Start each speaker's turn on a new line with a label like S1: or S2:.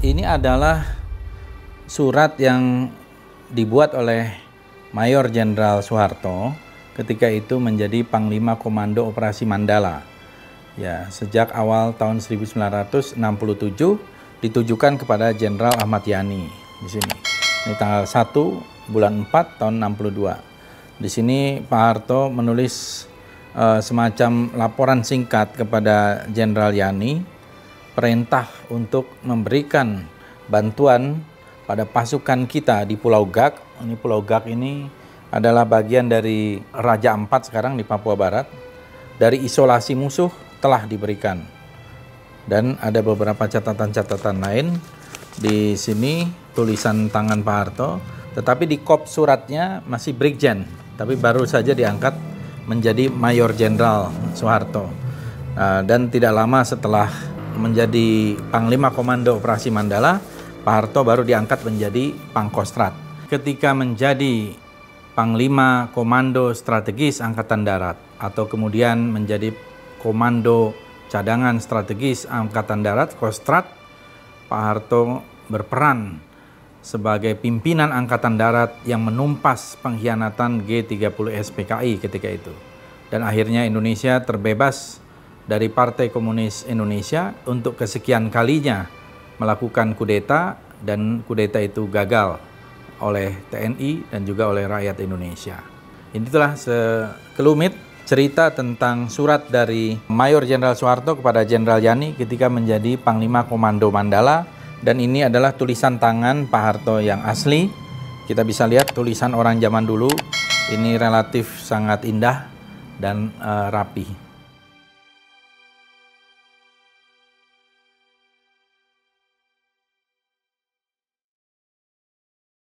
S1: Ini adalah surat yang dibuat oleh Mayor Jenderal Soeharto ketika itu menjadi Panglima Komando Operasi Mandala. Ya, sejak awal tahun 1967 ditujukan kepada Jenderal Ahmad Yani di sini. Ini tanggal 1 bulan 4 tahun 62. Di sini Pak Harto menulis uh, semacam laporan singkat kepada Jenderal Yani perintah untuk memberikan bantuan pada pasukan kita di Pulau Gak. Ini Pulau Gak ini adalah bagian dari Raja Ampat sekarang di Papua Barat. Dari isolasi musuh telah diberikan. Dan ada beberapa catatan-catatan lain di sini tulisan tangan Pak Harto, tetapi di kop suratnya masih Brigjen, tapi baru saja diangkat menjadi Mayor Jenderal Soeharto. Nah, dan tidak lama setelah menjadi Panglima Komando Operasi Mandala, Pak Harto baru diangkat menjadi Pangkostrat. Ketika menjadi Panglima Komando Strategis Angkatan Darat atau kemudian menjadi Komando Cadangan Strategis Angkatan Darat Kostrat, Pak Harto berperan sebagai pimpinan Angkatan Darat yang menumpas pengkhianatan G30 SPKI ketika itu. Dan akhirnya Indonesia terbebas dari Partai Komunis Indonesia untuk kesekian kalinya melakukan kudeta dan kudeta itu gagal oleh TNI dan juga oleh rakyat Indonesia. Itulah sekelumit cerita tentang surat dari Mayor Jenderal Soeharto kepada Jenderal Yani ketika menjadi Panglima Komando Mandala dan ini adalah tulisan tangan Pak Harto yang asli. Kita bisa lihat tulisan orang zaman dulu ini relatif sangat indah dan uh, rapi.